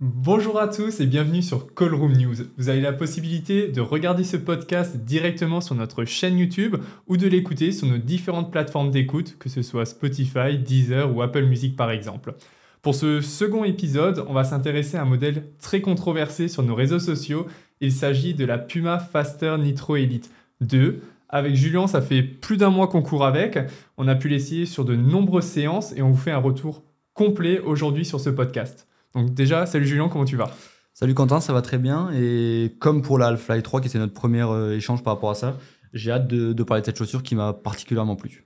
Bonjour à tous et bienvenue sur Callroom News. Vous avez la possibilité de regarder ce podcast directement sur notre chaîne YouTube ou de l'écouter sur nos différentes plateformes d'écoute, que ce soit Spotify, Deezer ou Apple Music par exemple. Pour ce second épisode, on va s'intéresser à un modèle très controversé sur nos réseaux sociaux. Il s'agit de la Puma Faster Nitro Elite 2. Avec Julien, ça fait plus d'un mois qu'on court avec. On a pu l'essayer sur de nombreuses séances et on vous fait un retour complet aujourd'hui sur ce podcast. Donc déjà, salut Julien, comment tu vas? Salut Quentin, ça va très bien. Et comme pour la Half-Life 3, qui était notre premier euh, échange par rapport à ça, j'ai hâte de, de parler de cette chaussure qui m'a particulièrement plu.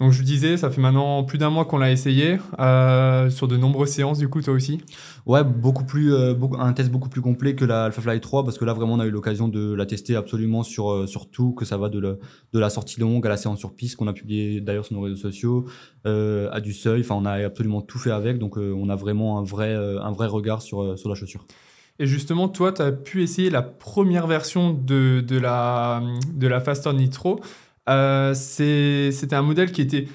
Donc je disais, ça fait maintenant plus d'un mois qu'on l'a essayé, euh, sur de nombreuses séances du coup, toi aussi? Ouais, beaucoup plus, euh, beaucoup, un test beaucoup plus complet que la Alpha Fly 3, parce que là vraiment on a eu l'occasion de la tester absolument sur, euh, sur tout, que ça va de, le, de la sortie longue à la séance sur piste, qu'on a publié d'ailleurs sur nos réseaux sociaux, euh, à du seuil, enfin on a absolument tout fait avec, donc euh, on a vraiment un vrai, euh, un vrai regard sur, euh, sur la chaussure. Et justement, toi, tu as pu essayer la première version de, de, la, de la Faster Nitro. Euh, C'était un modèle qui était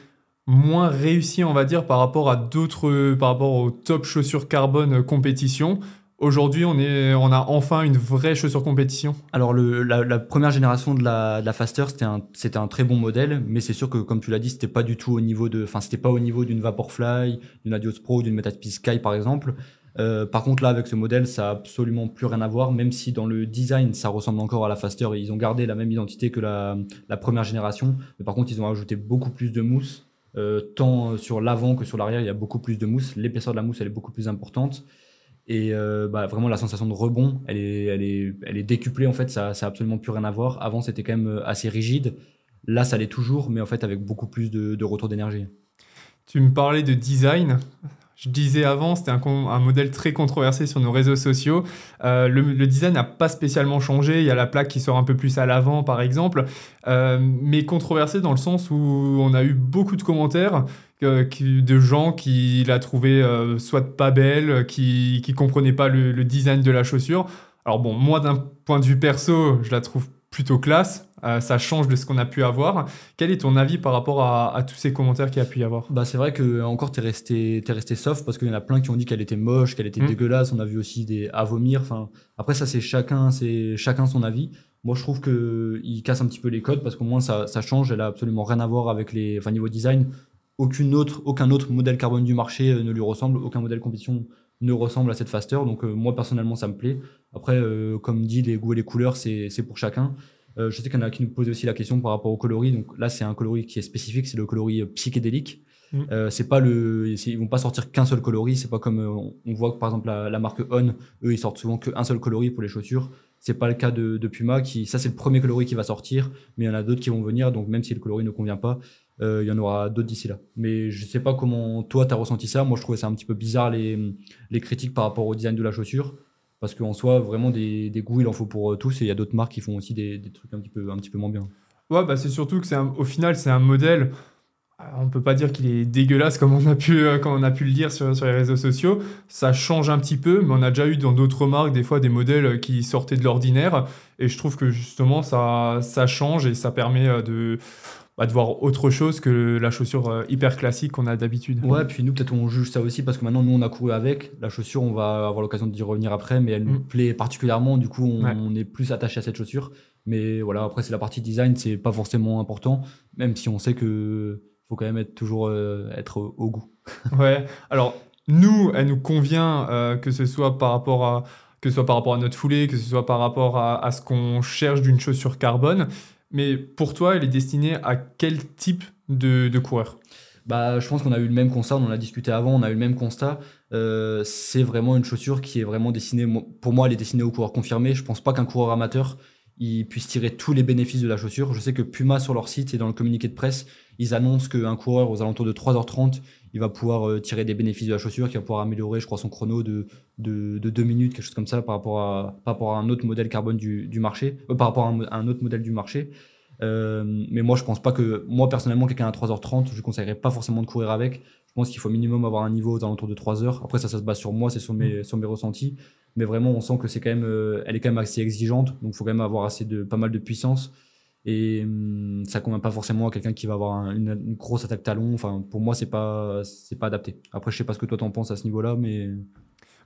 moins réussi, on va dire, par rapport à d'autres, par rapport aux top chaussures carbone compétition. Aujourd'hui, on, on a enfin une vraie chaussure compétition. Alors la, première génération de la, Faster, c'était un, un très bon modèle, mais c'est sûr que comme tu l'as dit, c'était pas du tout au niveau de, enfin c'était pas au niveau d'une Vaporfly, d'une Adios Pro, d'une Metaspeed Sky par exemple. Euh, par contre là avec ce modèle, ça a absolument plus rien à voir, même si dans le design ça ressemble encore à la Faster ils ont gardé la même identité que la, première génération, mais par contre ils ont ajouté beaucoup plus de mousse. Euh, tant sur l'avant que sur l'arrière, il y a beaucoup plus de mousse. L'épaisseur de la mousse, elle est beaucoup plus importante. Et euh, bah, vraiment, la sensation de rebond, elle est, décuplée. En fait, ça, ça a absolument plus rien à voir. Avant, c'était quand même assez rigide. Là, ça l'est toujours, mais en fait, avec beaucoup plus de, de retour d'énergie. Tu me parlais de design. Je disais avant, c'était un, modèle très controversé sur nos réseaux sociaux. Euh, le, design n'a pas spécialement changé. Il y a la plaque qui sort un peu plus à l'avant, par exemple. Euh, mais controversé dans le sens où on a eu beaucoup de commentaires euh, de gens qui la trouvaient soit pas belle, qui qui comprenaient pas le, le design de la chaussure. Alors bon, moi d'un point de vue perso, je la trouve plutôt classe. Euh, ça change de ce qu'on a pu avoir. Quel est ton avis par rapport à, à tous ces commentaires qu'il y a pu y avoir? Bah, c'est vrai que encore t'es resté, t'es resté soft parce qu'il y en a plein qui ont dit qu'elle était moche, qu'elle était Mm. dégueulasse. On a vu aussi des à vomir. Enfin, après ça, c'est chacun, c'est chacun son avis. Moi, je trouve que il casse un petit peu les codes parce qu'au moins ça, ça change. Elle a absolument rien à voir avec les, enfin niveau design. Aucune autre, aucun autre modèle carbone du marché euh, ne lui ressemble. Aucun modèle compétition ne ressemble à cette Faster. Donc euh, moi personnellement, ça me plaît. Après, euh, comme dit, les goûts et les couleurs, c'est pour chacun. Euh, je sais qu'il y en a qui nous posent aussi la question par rapport au coloris. Donc là, c'est un coloris qui est spécifique, c'est le coloris psychédélique. Mm. Euh, c'est pas le, ils vont pas sortir qu'un seul coloris. C'est pas comme euh, on- on voit que par exemple la, la marque On, eux, ils sortent souvent qu'un seul coloris pour les chaussures. C'est pas le cas de, de Puma qui, ça c'est le premier coloris qui va sortir, mais il y en a d'autres qui vont venir. Donc même si le coloris ne convient pas, euh, il y en aura d'autres d'ici là. Mais je sais pas comment toi t'as ressenti ça. Moi, je trouvais ça un petit peu bizarre les les critiques par rapport au design de la chaussure. Parce qu'en soi, vraiment, des, des goûts, il en faut pour euh, tous. Et il y a d'autres marques qui font aussi des, des trucs un petit peu, un petit peu moins bien. Ouais, bah c'est surtout que c'est au final, c'est un modèle. euh, On peut pas dire qu'il est dégueulasse comme on a pu, comme on a pu le lire sur, sur les réseaux sociaux. Ça change un petit peu, mais on a déjà eu dans d'autres marques des fois des modèles qui sortaient de l'ordinaire. Et je trouve que justement ça, ça change et ça permet de, bah, de voir autre chose que la chaussure euh, hyper classique qu'on a d'habitude. Ouais, puis nous, peut-être on juge ça aussi parce que maintenant, nous, on a couru avec. La chaussure, on va avoir l'occasion d'y revenir après, mais elle nous Mm. plaît particulièrement. Du coup, on, Ouais. on est plus attaché à cette chaussure. Mais voilà, après, c'est la partie design, c'est pas forcément important, même si on sait que faut quand même être toujours euh, être au, au goût. Ouais. Alors nous, elle nous convient euh, que ce soit par rapport à que ce soit par rapport à notre foulée, que ce soit par rapport à, à ce qu'on cherche d'une chaussure carbone. Mais pour toi, elle est destinée à quel type de, coureur? Bah, je pense qu'on a eu le même constat, on en a discuté avant, on a eu le même constat. Euh, c'est vraiment une chaussure qui est vraiment destinée, pour moi, elle est destinée aux coureurs confirmés. Je pense pas qu'un coureur amateur puisse tirer tous les bénéfices de la chaussure. Je sais que Puma, sur leur site et dans le communiqué de presse, ils annoncent qu'un coureur aux alentours de 3h30, il va pouvoir euh, tirer des bénéfices de la chaussure, qu'il va pouvoir améliorer, je crois, son chrono de, de, de 2 minutes, quelque chose comme ça, par rapport à, un autre modèle carbone du, marché, euh, par rapport à un, autre modèle du marché. Euh, mais moi, je pense pas que, moi personnellement, quelqu'un à 3h30, je conseillerais pas forcément de courir avec. Je pense qu'il faut minimum avoir un niveau aux alentours de 3 heures. Après, ça, ça se base sur moi, c'est sur mes, sur mes ressentis. Mais vraiment, on sent que c'est quand même, euh, elle est quand même assez exigeante. Donc, il faut quand même avoir assez de, pas mal de puissance. Et hum, ça convient pas forcément à quelqu'un qui va avoir un- une, grosse attaque talon. Enfin, pour moi, c'est pas, c'est pas adapté. Après, je sais pas ce que toi t'en penses à ce niveau-là, mais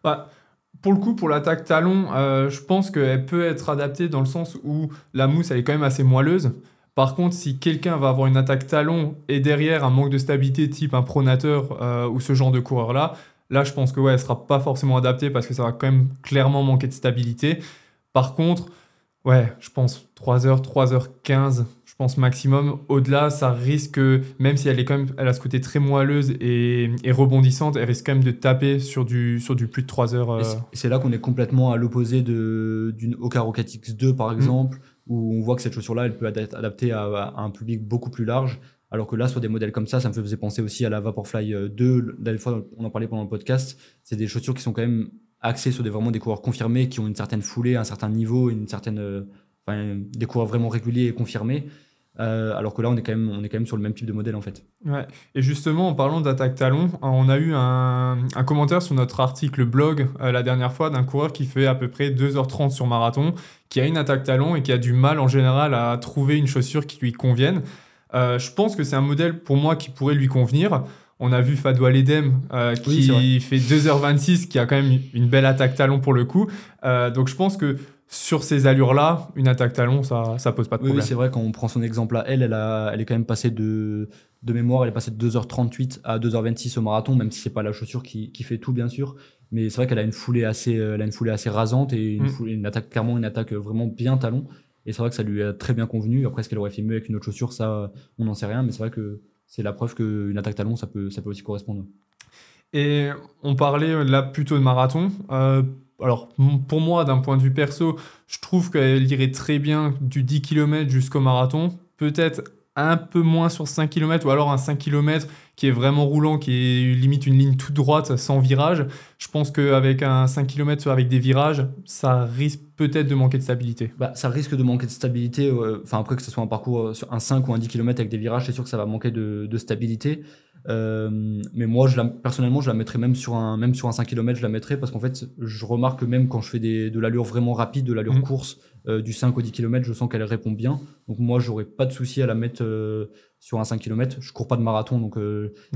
Bah, pour le coup, pour l'attaque talon, euh, je pense qu'elle peut être adaptée dans le sens où la mousse, elle est quand même assez moelleuse. Par contre, si quelqu'un va avoir une attaque talon et derrière un manque de stabilité type un pronateur euh, ou ce genre de coureur-là, là, je pense que ouais, elle sera pas forcément adaptée parce que ça va quand même clairement manquer de stabilité. Par contre, ouais, je pense 3h, 3h15, je pense maximum. Au-delà, ça risque, même si elle est quand même, elle a ce côté très moelleuse et, rebondissante, elle risque quand même de taper sur du, sur du plus de 3 heures. Euh. C'est là qu'on est complètement à l'opposé d'une Ocaro X2 par mm. exemple, où on voit que cette chaussure-là, elle peut être adaptée à, un public beaucoup plus large. Alors que là, sur des modèles comme ça, ça me faisait penser aussi à la Vaporfly 2. La fois, on en parlait pendant le podcast. C'est des chaussures qui sont quand même axées sur des, vraiment des coureurs confirmés, qui ont une certaine foulée, un certain niveau, une certaine, euh, des coureurs vraiment réguliers et confirmés. Euh, alors que là, on est, quand même, on est quand même sur le même type de modèle en fait. Ouais. Et justement, en parlant d'attaque talon, on a eu un, commentaire sur notre article blog euh, la dernière fois d'un coureur qui fait à peu près 2h30 sur marathon, qui a une attaque talon et qui a du mal en général à trouver une chaussure qui lui convienne. Euh, je pense que c'est un modèle pour moi qui pourrait lui convenir. On a vu Fadwa Ledem qui fait 2h26, qui a quand même une belle attaque talon pour le coup. donc je pense que sur ces allures-là, une attaque talon, ça, ça pose pas de problème. Oui, c'est vrai, quand on prend son exemple à elle, elle, a, elle est quand même passée de, de mémoire, elle est passée de 2h38 à 2h26 au marathon, même si c'est pas la chaussure qui, qui, fait tout, bien sûr. Mais c'est vrai qu'elle a une foulée assez, euh, elle a une foulée assez rasante et une, mm. une attaque, clairement, une attaque vraiment bien talon. Et c'est vrai que ça lui a très bien convenu. Après, ce qu'elle aurait fait mieux avec une autre chaussure, ça, on n'en sait rien. Mais c'est vrai que c'est la preuve qu'une attaque talon, ça peut, ça peut aussi correspondre. Et on parlait là plutôt de marathon. Euh, alors pour moi, d'un point de vue perso, je trouve qu'elle irait très bien du 10 km jusqu'au marathon. Peut-être un peu moins sur 5 km ou alors un 5 km qui est vraiment roulant, qui est limite une ligne toute droite sans virage. Je pense qu'avec un 5 km avec des virages, ça risque peut-être de manquer de stabilité. Bah, ça risque de manquer de stabilité. Enfin, après que ce soit un parcours euh, sur un 5 ou un 10 km avec des virages, c'est sûr que ça va manquer de, de stabilité. Euh, mais moi, je la, personnellement, je la mettrais même sur un, même sur un 5 km, je la mettrais parce qu'en fait, je remarque que même quand je fais des, de l'allure vraiment rapide, de l'allure mmh. course, euh, du 5 au 10 km, je sens qu'elle répond bien. Donc moi, j'aurais pas de souci à la mettre euh, sur un 5 km. Je cours pas de marathon, donc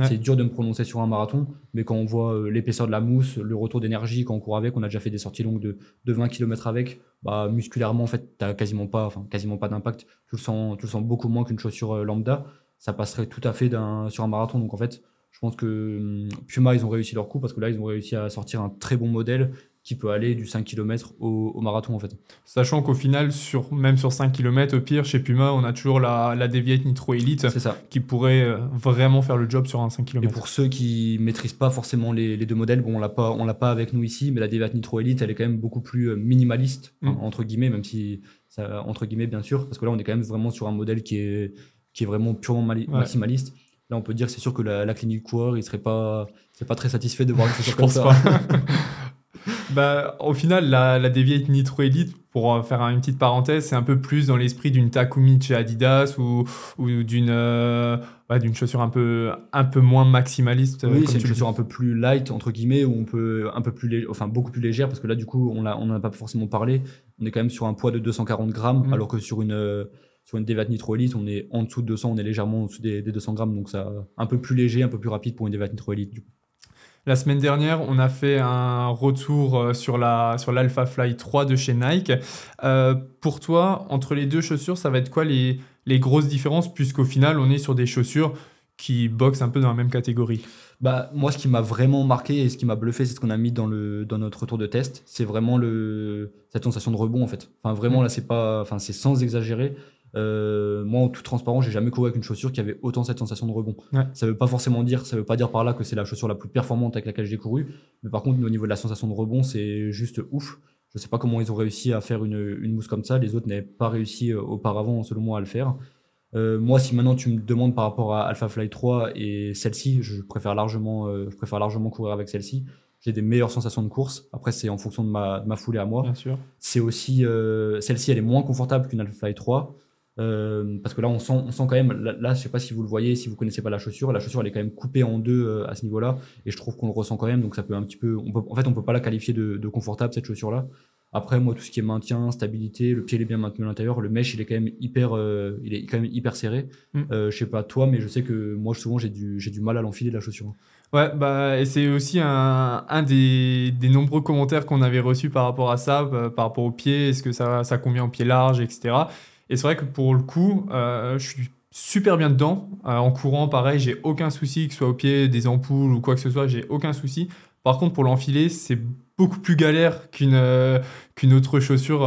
c'est dur de me prononcer sur un marathon. Mais quand on voit l'épaisseur de la mousse, le retour d'énergie, quand on court avec, on a déjà fait des sorties longues de, de 20 km avec, bah, musculairement, en fait, t'as quasiment pas, enfin, quasiment pas d'impact. Tu le sens, tu le sens beaucoup moins qu'une chaussure lambda ça passerait tout à fait sur un marathon. Donc en fait, je pense que hum, Puma, ils ont réussi leur coup parce que là, ils ont réussi à sortir un très bon modèle qui peut aller du 5 km au, marathon en fait. Sachant qu'au final, sur, même sur 5 km, au pire, chez Puma, on a toujours la, la Deviate Nitro Elite qui pourrait euh, vraiment faire le job sur un 5 km. Et pour ceux qui maîtrisent pas forcément les, deux modèles, bon, on l'a pas, on l'a pas avec nous ici, mais la Deviate Nitro Elite, elle est quand même beaucoup plus euh, minimaliste, mm. entre guillemets, même si ça, entre guillemets bien sûr, parce que là, on est quand même vraiment sur un modèle qui est qui est vraiment purement maximaliste. Là, on peut dire, c'est sûr que la, clinique coureur, il serait pas, c'est pas très satisfait de voir une chaussure comme ça. bah, au final, la, la Deviate Nitro Elite, pour faire une petite parenthèse, c'est un peu plus dans l'esprit d'une Takumi chez Adidas ou, ou d'une euh, d'une chaussure un peu, un peu moins maximaliste. Oui, c'est une chaussure un peu plus light, entre guillemets, où on peut un peu plus, enfin beaucoup plus légère, parce que là, du coup, on n'en a pas forcément parlé. On est quand même sur un poids de 240 grammes, mmh. alors que sur une sur une Devat Nitro Elite, on est en dessous de 200, on est légèrement en dessous des, 200 grammes, donc ça un peu plus léger, un peu plus rapide pour une Devat Nitro Elite. Du coup. La semaine dernière, on a fait un retour euh, sur la sur l'Alpha Fly 3 de chez Nike. Euh, pour toi, entre les deux chaussures, ça va être quoi les, les grosses différences, puisqu'au final, on est sur des chaussures qui boxent un peu dans la même catégorie? Bah, moi, ce qui m'a vraiment marqué et ce qui m'a bluffé, c'est ce qu'on a mis dans, le, dans notre retour de test. C'est vraiment le, cette sensation de rebond, en fait. Enfin, vraiment, mm. là, c'est pas, enfin, c'est sans exagérer. Euh, moi, en tout transparent, j'ai jamais couru avec une chaussure qui avait autant cette sensation de rebond. Ça veut pas forcément dire, ça veut pas dire par là que c'est la chaussure la plus performante avec laquelle j'ai couru, mais par contre, au niveau de la sensation de rebond, c'est juste ouf. Je sais pas comment ils ont réussi à faire une, une mousse comme ça. Les autres n'avaient pas réussi euh, auparavant, selon moi, à le faire. Euh, moi, si maintenant tu me demandes par rapport à Alpha Fly 3 et celle-ci, je préfère largement, euh, je préfère largement courir avec celle-ci. J'ai des meilleures sensations de course. Après, c'est en fonction de ma, de ma foulée à moi. C'est aussi celle-ci, elle est moins confortable qu'une Alpha Fly 3. Euh, parce que là, on sent, on sent quand même, là, je sais pas si vous le voyez, si vous connaissez pas la chaussure, la chaussure elle est quand même coupée en deux euh, à ce niveau-là, et je trouve qu'on le ressent quand même, donc ça peut un petit peu, on peut, en fait, on peut pas la qualifier de, de confortable cette chaussure-là. Après, moi, tout ce qui est maintien, stabilité, le pied il est bien maintenu à l'intérieur, le mesh il est quand même hyper, euh, il est quand même hyper serré. Mm. je sais pas toi, mais je sais que moi souvent j'ai du, j'ai du mal à l'enfiler la chaussure. Ouais, bah, et c'est aussi un, un des, des nombreux commentaires qu'on avait reçus par rapport à ça, par rapport au pied, est-ce que ça, ça convient au pied large, etc. Et c'est vrai que pour le coup, euh, je suis super bien dedans. Euh, en courant, pareil, j'ai aucun souci, que ce soit au pied, des ampoules ou quoi que ce soit, j'ai aucun souci. Par contre, pour l'enfiler, c'est beaucoup plus galère qu'une euh, qu'une autre chaussure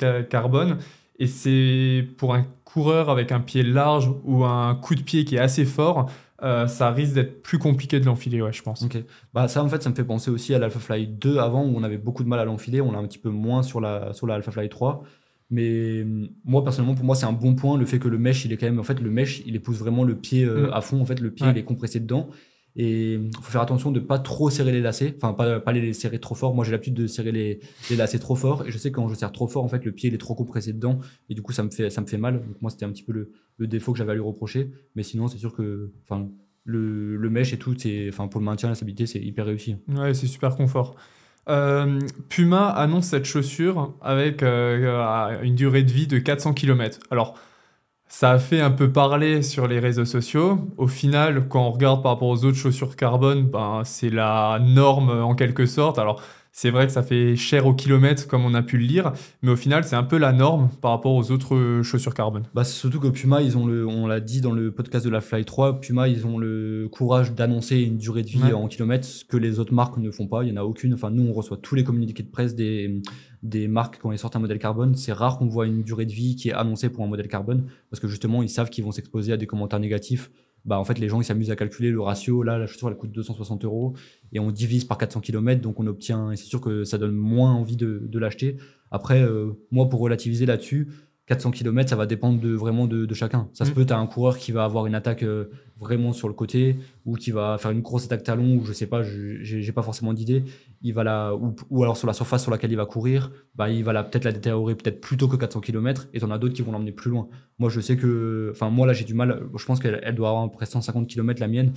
ca- carbone. Et c'est pour un coureur avec un pied large ou un coup de pied qui est assez fort, ça risque d'être plus compliqué de l'enfiler, ouais, je pense. Bah ça en fait ça me fait penser aussi à l'Alpha Fly 2 avant où on avait beaucoup de mal à l'enfiler, on l'a un petit peu moins sur la sur la Alpha Fly 3. Mais hum, moi personnellement pour moi c'est un bon point le fait que le mesh il est quand même en fait le mesh il épouse vraiment le pied euh, Mm. à fond. En fait le pied Ouais. il est compressé dedans. Et il faut faire attention de pas trop serrer les lacets. Enfin pas, pas les serrer trop fort. Moi j'ai l'habitude de serrer les, les lacets trop fort. Et je sais que quand je serre trop fort en fait le pied il est trop compressé dedans. Et du coup ça me fait ça me fait mal. Donc moi c'était un petit peu le, le défaut que j'avais à lui reprocher. Mais sinon c'est sûr que enfin le, le mesh et tout c'est enfin pour le maintien la stabilité c'est hyper réussi. Ouais, c'est super confort. Euh, Puma annonce cette chaussure avec euh, une durée de vie de 400 km. Alors, ça a fait un peu parler sur les réseaux sociaux. Au final, quand on regarde par rapport aux autres chaussures carbone, ben, c'est la norme en quelque sorte. Alors, c'est vrai que ça fait cher au kilomètre, comme on a pu le lire, mais au final, c'est un peu la norme par rapport aux autres chaussures carbone. Bah, surtout que Puma, ils ont le, on l'a dit dans le podcast de la Fly 3, Puma, ils ont le courage d'annoncer une durée de vie Ouais. en kilomètres, ce que les autres marques ne font pas. Il y en a aucune. Enfin, nous, on reçoit tous les communiqués de presse des, des marques quand ils sortent un modèle carbone. C'est rare qu'on voit une durée de vie qui est annoncée pour un modèle carbone, parce que justement, ils savent qu'ils vont s'exposer à des commentaires négatifs. Bah, en fait, les gens, ils s'amusent à calculer le ratio. Là, la chaussure, elle coûte 260 euros et on divise par 400 km, donc on obtient, et c'est sûr que ça donne moins envie de, de l'acheter. Après, euh, moi, pour relativiser là-dessus, 400 km, ça va dépendre de, vraiment de, de chacun. Ça se Mm. peut, tu as un coureur qui va avoir une attaque euh, vraiment sur le côté, ou qui va faire une grosse attaque talon, ou je sais pas, je- j'ai pas forcément d'idée. Il va la, ou, ou alors sur la surface sur laquelle il va courir, bah, il va peut-être la détériorer peut-être plus tôt que 400 km, et t'en as d'autres qui vont l'emmener plus loin. Moi, je sais que, enfin, moi là, j'ai du mal, je pense qu'elle elle doit avoir à peu près 150 km la mienne.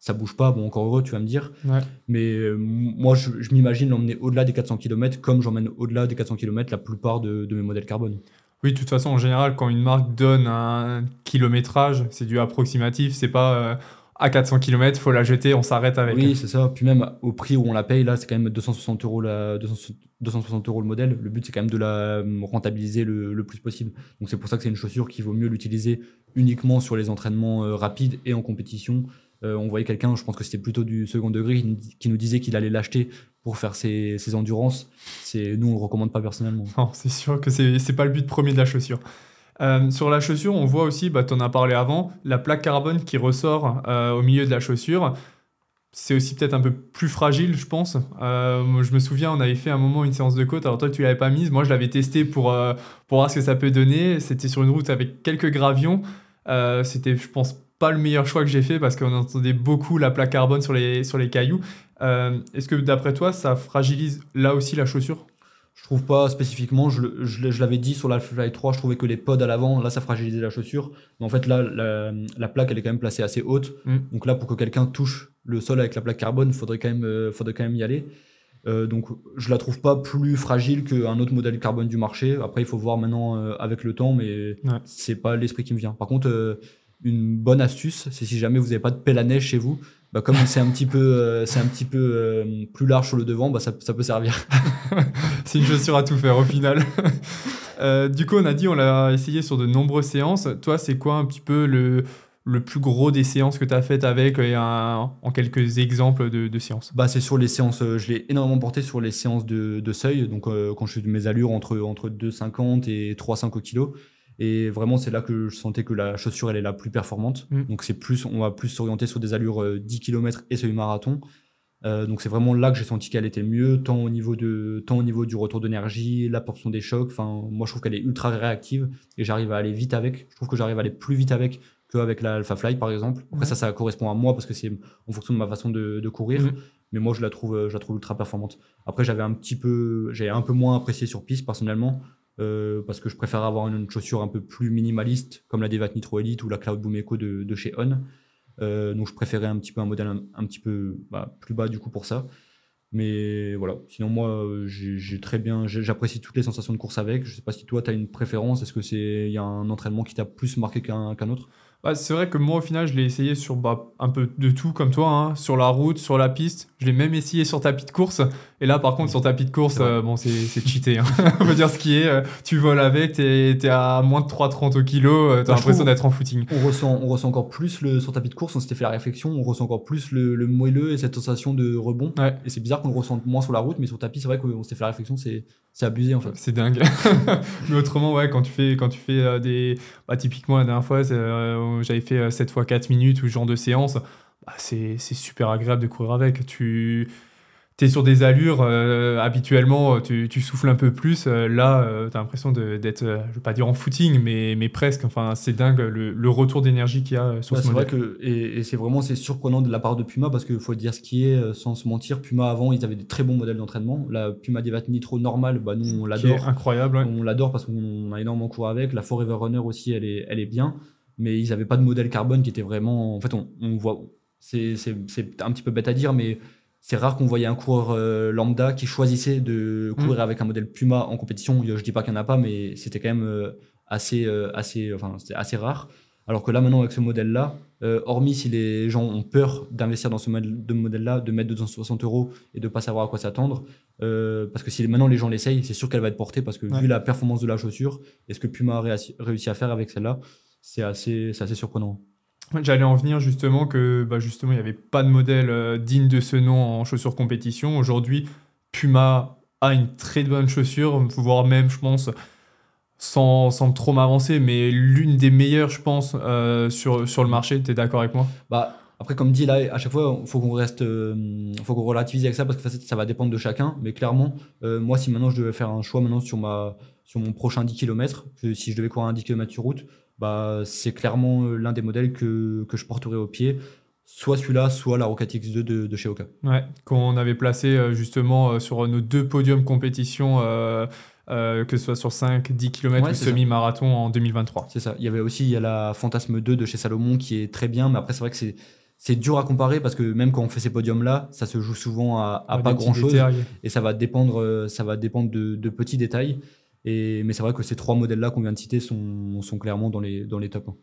Ça bouge pas, bon, encore heureux, tu vas me dire. Ouais. Mais euh, moi, je, je m'imagine l'emmener au-delà des 400 km, comme j'emmène au-delà des 400 km la plupart de, de mes modèles carbone. Oui, de toute façon, en général, quand une marque donne un kilométrage, c'est du approximatif, c'est pas euh, à 400 km, faut la jeter, on s'arrête avec. Oui, c'est ça. Puis même au prix où on la paye, là, c'est quand même 260 euros, la, 200 260 euros le modèle. Le but, c'est quand même de la euh, rentabiliser le, plus possible. Donc, c'est pour ça que c'est une chaussure qu'il vaut mieux l'utiliser uniquement sur les entraînements euh, rapides et en compétition. Euh, on voyait quelqu'un, je pense que c'était plutôt du second degré, qui nous, disait qu'il allait l'acheter pour faire ses, ses endurances. Nous, on le recommande pas personnellement. Non, c'est sûr que c'est pas le but premier de la chaussure. Euh, sur la chaussure, on voit aussi, bah, tu en as parlé avant, la plaque carbone qui ressort euh, au milieu de la chaussure. C'est aussi peut-être un peu plus fragile, je pense. Je me souviens, on avait fait un moment une séance de côte. Alors toi, tu l'avais pas mise. Moi, je l'avais testé pour, pour voir ce que ça peut donner. C'était sur une route avec quelques gravions. C'était, je pense, pas le meilleur choix que j'ai fait parce qu'on entendait beaucoup la plaque carbone sur les, sur les cailloux. Euh, Est-ce que d'après toi, ça fragilise là aussi la chaussure? Je trouve pas spécifiquement, je, je, l'avais dit sur la Fly 3, je trouvais que les pods à l'avant, là ça fragilisait la chaussure. Mais en fait là, la, la plaque elle est quand même placée assez haute. Mm. Donc là, pour que quelqu'un touche le sol avec la plaque carbone, faudrait quand même, euh, faudrait quand même y aller. Euh, donc je la trouve pas plus fragile qu'un autre modèle carbone du marché. Après, il faut voir maintenant euh, avec le temps, mais Ouais. c'est pas l'esprit qui me vient. Par contre, euh, une bonne astuce, c'est si jamais vous n'avez pas de pelle à neige chez vous, bah, comme c'est un petit peu, euh, c'est un petit peu euh, plus large sur le devant, bah, ça, ça peut servir. C'est une chaussure à tout faire au final. Euh, du coup, on a dit, on l'a essayé sur de nombreuses séances. Toi, c'est quoi un petit peu le, le plus gros des séances que tu as faites avec et un- en quelques exemples de, de séances? Bah, c'est sur les séances, je l'ai énormément porté sur les séances de, de seuil, donc quand je fais de mes allures entre, entre 2,50 et 3,5 au kilo. Et vraiment, c'est là que je sentais que la chaussure, elle est la plus performante. Mm. Donc, c'est plus, on va plus s'orienter sur des allures euh, 10 km et seuil marathon. Euh, donc, c'est vraiment là que j'ai senti qu'elle était mieux, tant au niveau, de, tant au niveau du retour d'énergie, l'absorption des chocs. Enfin, moi, je trouve qu'elle est ultra réactive et j'arrive à aller vite avec. Je trouve que j'arrive à aller plus vite avec qu'avec la Alpha Fly, par exemple. Après, ça, ça correspond à moi parce que c'est en fonction de ma façon de, de courir. Mhm. Mais moi, je la trouve, euh, je la trouve ultra performante. Après, j'avais un petit peu, j'ai un peu moins apprécié sur piste personnellement, euh, parce que je préfère avoir une, chaussure un peu plus minimaliste, comme la Devat Nitro Elite ou la Cloud Boom Echo de, chez On. Euh, donc, je préférais un petit peu un modèle un, petit peu bah, plus bas du coup pour ça. Mais voilà. Sinon, moi, j'ai très bien, j'apprécie toutes les sensations de course avec. Je sais pas si toi, tu as une préférence. Est-ce que c'est, y a un entraînement qui t'a plus marqué qu'un autre? Bah, c'est vrai que moi, au final, je l'ai essayé sur bah, un peu de tout, comme toi, hein, sur la route, sur la piste. Je l'ai même essayé sur tapis de course. Et là, par contre, sur tapis de course, euh, bon, c'est c'est cheaté. Hein. On peut dire ce qui est. euh, tu voles avec, t'es es à moins de 3,30 au kilo, euh, t'as Bah, l'impression d'être en footing. On ressent, on ressent encore plus le, sur tapis de course, on s'était fait la réflexion, on ressent encore plus le, le moelleux et cette sensation de rebond. Ouais. Et c'est bizarre qu'on le ressente moins sur la route, mais sur tapis, c'est vrai qu'on s'était fait la réflexion, c'est c'est abusé en fait. C'est dingue. Mais autrement, ouais, quand tu fais, quand tu fais euh, des. Bah, typiquement, la dernière fois, euh, j'avais fait euh, 7 fois 4 minutes ou ce genre de séance. Bah, c'est super agréable de courir avec. Tu es sur des allures, euh, habituellement, tu, tu souffles un peu plus. Euh, là, tu as l'impression d'être, euh, je vais pas dire en footing, mais, mais presque. Enfin, c'est dingue le, le retour d'énergie qu'il y a euh, sur Ouais, ce c'est vrai modèle. que et, et c'est vraiment c'est surprenant de la part de Puma parce qu'il faut dire ce qui est euh, sans se mentir. Puma avant ils avaient des très bons modèles d'entraînement. La Puma Devat Nitro normale, bah nous on l'adore. incroyable. ouais. On l'adore parce qu'on a énormément couru avec. La Forever Runner aussi, elle est, elle est bien. Mais ils n'avaient pas de modèle carbone qui était vraiment. En fait, on, on voit. C'est un petit peu bête à dire, mais c'est rare qu'on voyait un coureur euh, lambda qui choisissait de courir avec un modèle Puma en compétition. Je dis pas qu'il n'y en a pas, mais c'était quand même euh, assez, euh, assez, enfin, assez rare. Alors que là, maintenant, avec ce modèle-là, euh, hormis si les gens ont peur d'investir dans ce modèle-là, de mettre 260 euros et de pas savoir à quoi s'attendre, euh, parce que si maintenant les gens l'essayent, c'est sûr qu'elle va être portée parce que Ouais. vu la performance de la chaussure et ce que Puma a réussi- à faire avec celle-là, c'est assez, c'est assez surprenant. J'allais en venir justement que bah justement il n'y avait pas de modèle euh, digne de ce nom en chaussures compétition. Aujourd'hui, Puma a une très bonne chaussure, voire même, je pense, sans, sans trop m'avancer, mais l'une des meilleures, je pense, euh, sur, sur le marché. Tu es d'accord avec moi? Bah, après, comme dit, là, à chaque fois, il faut qu'on reste, euh, faut qu'on relativise avec ça parce que ça, va dépendre de chacun. Mais clairement, moi, si maintenant je devais faire un choix maintenant sur, ma, sur mon prochain 10 km, si je devais courir un 10 km sur route, bah, c'est clairement euh, l'un des modèles que, que je porterai au pied. Soit celui-là, soit la Rocket X2 de, de chez Oka. Ouais, qu'on avait placé euh, justement euh, sur nos deux podiums compétition, euh, euh, que ce soit sur 5, 10 km Ouais, ou semi-marathon en 2023. C'est ça. Il y avait aussi il y a la Fantasme 2 de chez Salomon qui est très bien, mais après, c'est vrai que c'est. C'est dur à comparer parce que même quand on fait ces podiums-là, ça se joue souvent à, à Ouais, pas grand-chose. et ça va dépendre, ça va dépendre de, de petits détails. Et, mais c'est vrai que ces trois modèles-là qu'on vient de citer sont, sont clairement dans les, dans les tops. hein.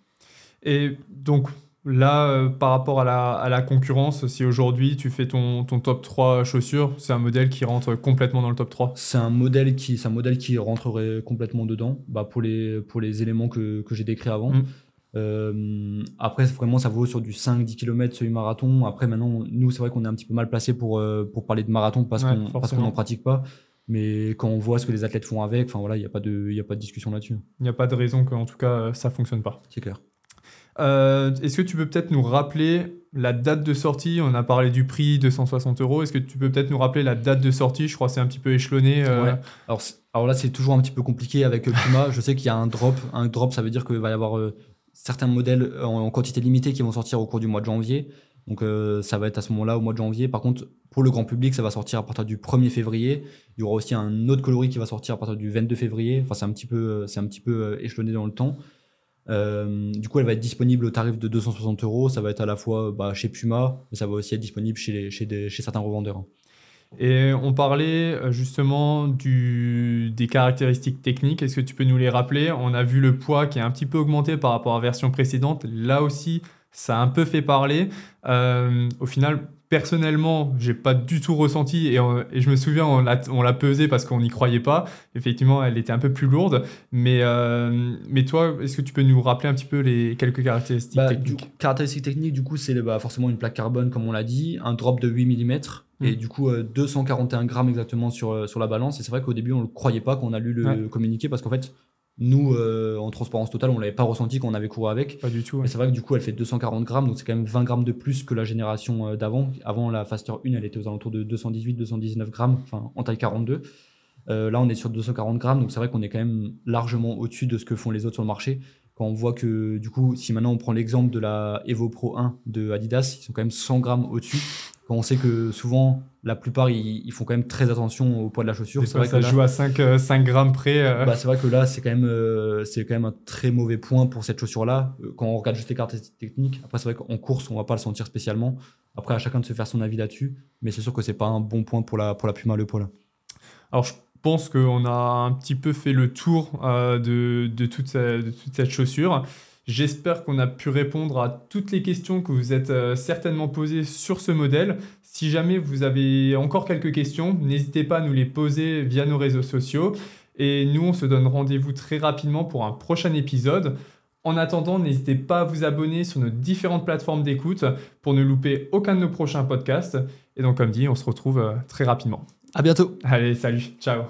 Et donc là, euh, par rapport à la, à la concurrence, si aujourd'hui tu fais ton, ton top 3 chaussures, c'est un modèle qui rentre complètement dans le top 3. C'est un modèle qui, un modèle qui rentrerait complètement dedans, bah pour les, pour les éléments que, que j'ai décrits avant. Mm. Euh, après, vraiment, ça vaut sur du 5-10 km semi-marathon. Après, maintenant, nous, c'est vrai qu'on est un petit peu mal placé pour, euh, pour parler de marathon parce Ouais, qu'on n'en pratique pas. Mais quand on voit ce que les athlètes font avec, enfin voilà, il n'y a, pas de- il y a pas de discussion là-dessus. Il n'y a pas de raison qu'en tout cas euh, ça fonctionne pas. C'est clair. Euh, Est-ce que tu peux peut-être nous rappeler la date de sortie? On a parlé du prix 260 euros. Est-ce que tu peux peut-être nous rappeler la date de sortie? Je crois que c'est un petit peu échelonné. euh, Ouais. Alors, là, c'est toujours un petit peu compliqué avec Puma. Je sais qu'il y a un drop. Un drop, ça veut dire qu'il va y avoir euh, certains modèles en, en quantité limitée qui vont sortir au cours du mois de janvier. Donc, euh, ça va être à ce moment-là, au mois de janvier. Par contre, pour le grand public, ça va sortir à partir du 1er février. Il y aura aussi un autre coloris qui va sortir à partir du 22 février. Enfin, c'est un petit peu, euh, c'est un petit peu euh, échelonné dans le temps. Du coup, elle va être disponible au tarif de 260 euros. Ça va être à la fois bah, chez Puma, mais ça va aussi être disponible chez, les- certains revendeurs. Et on parlait justement des caractéristiques techniques. Est-ce que tu peux nous les rappeler? On a vu le poids qui est un petit peu augmenté par rapport à la version précédente. Là aussi, ça a un peu fait parler. Euh, au final, personnellement, j'ai pas du tout ressenti. Et, on- et je me souviens, on l'a, on l'a pesé parce qu'on n'y croyait pas. Effectivement, elle était un peu plus lourde. Mais, euh, mais toi, est-ce que tu peux nous rappeler un petit peu les quelques caractéristiques Bah, techniques? du caractéristiques techniques, du coup, c'est bah, forcément une plaque carbone, comme on l'a dit, un drop de 8 mm, et du coup, euh, 241 grammes exactement sur, euh, sur la balance. Et c'est vrai qu'au début, on ne le croyait pas quand on a lu le Ouais. communiqué, parce qu'en fait, nous, euh, en transparence totale, on ne l'avait pas ressenti quand on avait couru avec. Pas du tout. ouais. Mais c'est vrai que du coup, elle fait 240 grammes, donc c'est quand même 20 grammes de plus que la génération euh, d'avant. Avant, la Faster 1, elle était aux alentours de 218-219 grammes, enfin en taille 42. Euh, là, on est sur 240 grammes, donc c'est vrai qu'on est quand même largement au-dessus de ce que font les autres sur le marché. Quand on voit que, du coup, si maintenant on prend l'exemple de la Evo Pro 1 de Adidas, ils sont quand même 100 grammes au-dessus. Quand on sait que souvent, la plupart, ils, ils font quand même très attention au poids de la chaussure. C'est vrai ça que là- joue à 5, euh, 5 grammes près. euh. bah, c'est vrai que là, c'est quand, même, euh, c'est quand même un très mauvais point pour cette chaussure-là. Quand on regarde juste les caractéristiques techniques, après, c'est vrai qu'en course, on va pas le sentir spécialement. Après, à chacun de se faire son avis là-dessus. Mais c'est sûr que c'est pas un bon point pour la, pour la Puma Le Pôle. Alors, je pense qu'on a un petit peu fait le tour de, de, toute de toute cette chaussure. J'espère qu'on a pu répondre à toutes les questions que vous êtes euh, certainement posées sur ce modèle. Si jamais vous avez encore quelques questions, n'hésitez pas à nous les poser via nos réseaux sociaux. Et nous, on se donne rendez-vous très rapidement pour un prochain épisode. En attendant, n'hésitez pas à vous abonner sur nos différentes plateformes d'écoute pour ne louper aucun de nos prochains podcasts. Et donc, comme dit, on se retrouve euh, très rapidement. À bientôt. Allez, salut, ciao.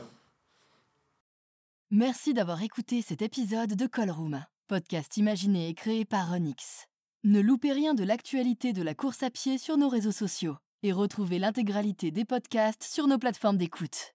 Merci d'avoir écouté cet épisode de Callroom, podcast imaginé et créé par Onyx. Ne loupez rien de l'actualité de la course à pied sur nos réseaux sociaux et retrouvez l'intégralité des podcasts sur nos plateformes d'écoute.